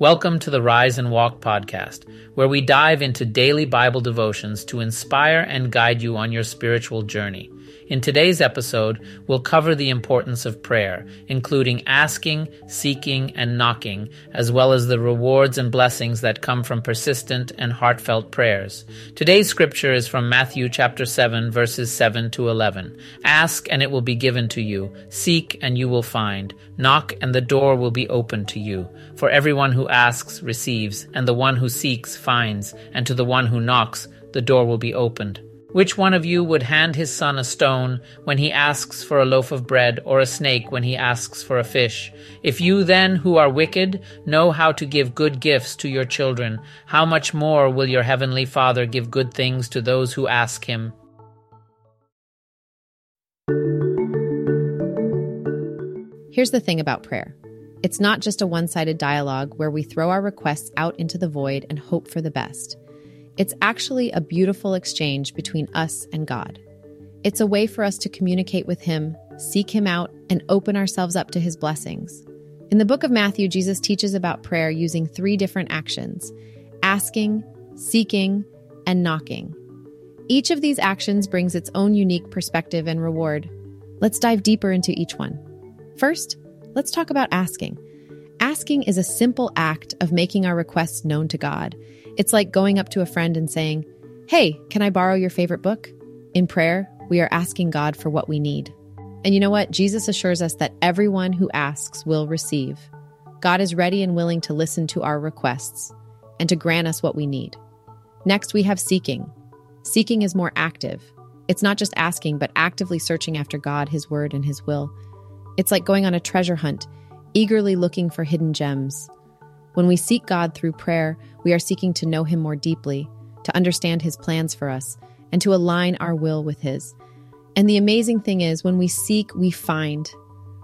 Welcome to the Rise and Walk podcast, where we dive into daily Bible devotions to inspire and guide you on your spiritual journey. In today's episode, we'll cover the importance of prayer, including asking, seeking, and knocking, as well as the rewards and blessings that come from persistent and heartfelt prayers. Today's scripture is from Matthew chapter 7 verses 7 to 11. Ask and it will be given to you. Seek and you will find. Knock and the door will be opened to you. For everyone who asks receives, and the one who seeks finds, and to the one who knocks the door will be opened. Which one of you would hand his son a stone when he asks for a loaf of bread, or a snake when he asks for a fish? If you then, who are wicked, know how to give good gifts to your children, how much more will your heavenly Father give good things to those who ask him? Here's the thing about prayer it's not just a one sided dialogue where we throw our requests out into the void and hope for the best. It's actually a beautiful exchange between us and God. It's a way for us to communicate with Him, seek Him out, and open ourselves up to His blessings. In the book of Matthew, Jesus teaches about prayer using three different actions asking, seeking, and knocking. Each of these actions brings its own unique perspective and reward. Let's dive deeper into each one. First, let's talk about asking. Asking is a simple act of making our requests known to God. It's like going up to a friend and saying, Hey, can I borrow your favorite book? In prayer, we are asking God for what we need. And you know what? Jesus assures us that everyone who asks will receive. God is ready and willing to listen to our requests and to grant us what we need. Next, we have seeking. Seeking is more active. It's not just asking, but actively searching after God, His Word, and His will. It's like going on a treasure hunt, eagerly looking for hidden gems. When we seek God through prayer, we are seeking to know Him more deeply, to understand His plans for us, and to align our will with His. And the amazing thing is, when we seek, we find.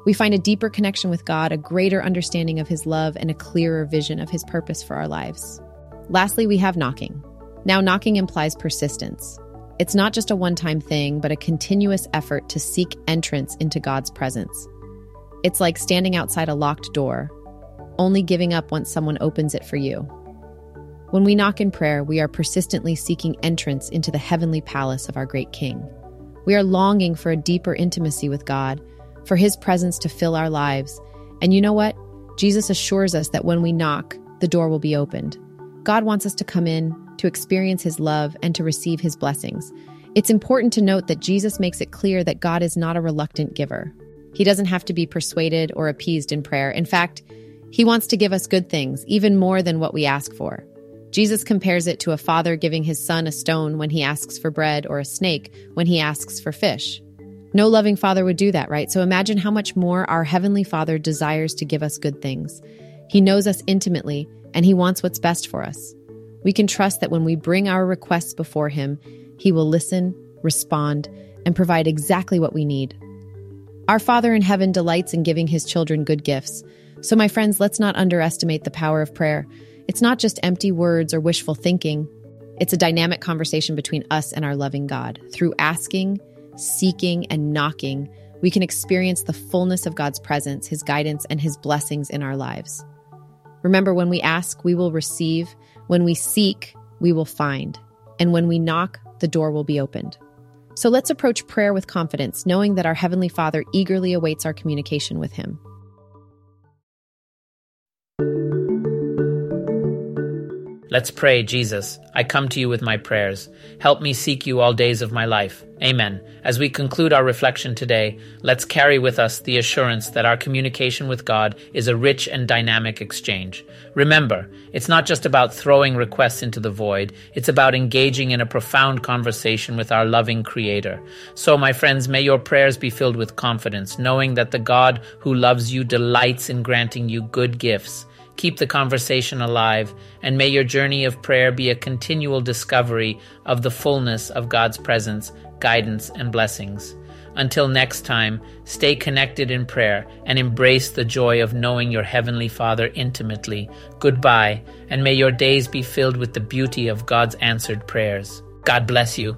We find a deeper connection with God, a greater understanding of His love, and a clearer vision of His purpose for our lives. Lastly, we have knocking. Now, knocking implies persistence. It's not just a one time thing, but a continuous effort to seek entrance into God's presence. It's like standing outside a locked door, only giving up once someone opens it for you. When we knock in prayer, we are persistently seeking entrance into the heavenly palace of our great King. We are longing for a deeper intimacy with God, for His presence to fill our lives. And you know what? Jesus assures us that when we knock, the door will be opened. God wants us to come in, to experience His love, and to receive His blessings. It's important to note that Jesus makes it clear that God is not a reluctant giver. He doesn't have to be persuaded or appeased in prayer. In fact, he wants to give us good things, even more than what we ask for. Jesus compares it to a father giving his son a stone when he asks for bread or a snake when he asks for fish. No loving father would do that, right? So imagine how much more our Heavenly Father desires to give us good things. He knows us intimately, and He wants what's best for us. We can trust that when we bring our requests before Him, He will listen, respond, and provide exactly what we need. Our Father in heaven delights in giving His children good gifts. So, my friends, let's not underestimate the power of prayer. It's not just empty words or wishful thinking, it's a dynamic conversation between us and our loving God. Through asking, seeking, and knocking, we can experience the fullness of God's presence, His guidance, and His blessings in our lives. Remember, when we ask, we will receive. When we seek, we will find. And when we knock, the door will be opened. So let's approach prayer with confidence, knowing that our Heavenly Father eagerly awaits our communication with Him. Let's pray, Jesus. I come to you with my prayers. Help me seek you all days of my life. Amen. As we conclude our reflection today, let's carry with us the assurance that our communication with God is a rich and dynamic exchange. Remember, it's not just about throwing requests into the void, it's about engaging in a profound conversation with our loving Creator. So, my friends, may your prayers be filled with confidence, knowing that the God who loves you delights in granting you good gifts. Keep the conversation alive, and may your journey of prayer be a continual discovery of the fullness of God's presence, guidance, and blessings. Until next time, stay connected in prayer and embrace the joy of knowing your Heavenly Father intimately. Goodbye, and may your days be filled with the beauty of God's answered prayers. God bless you.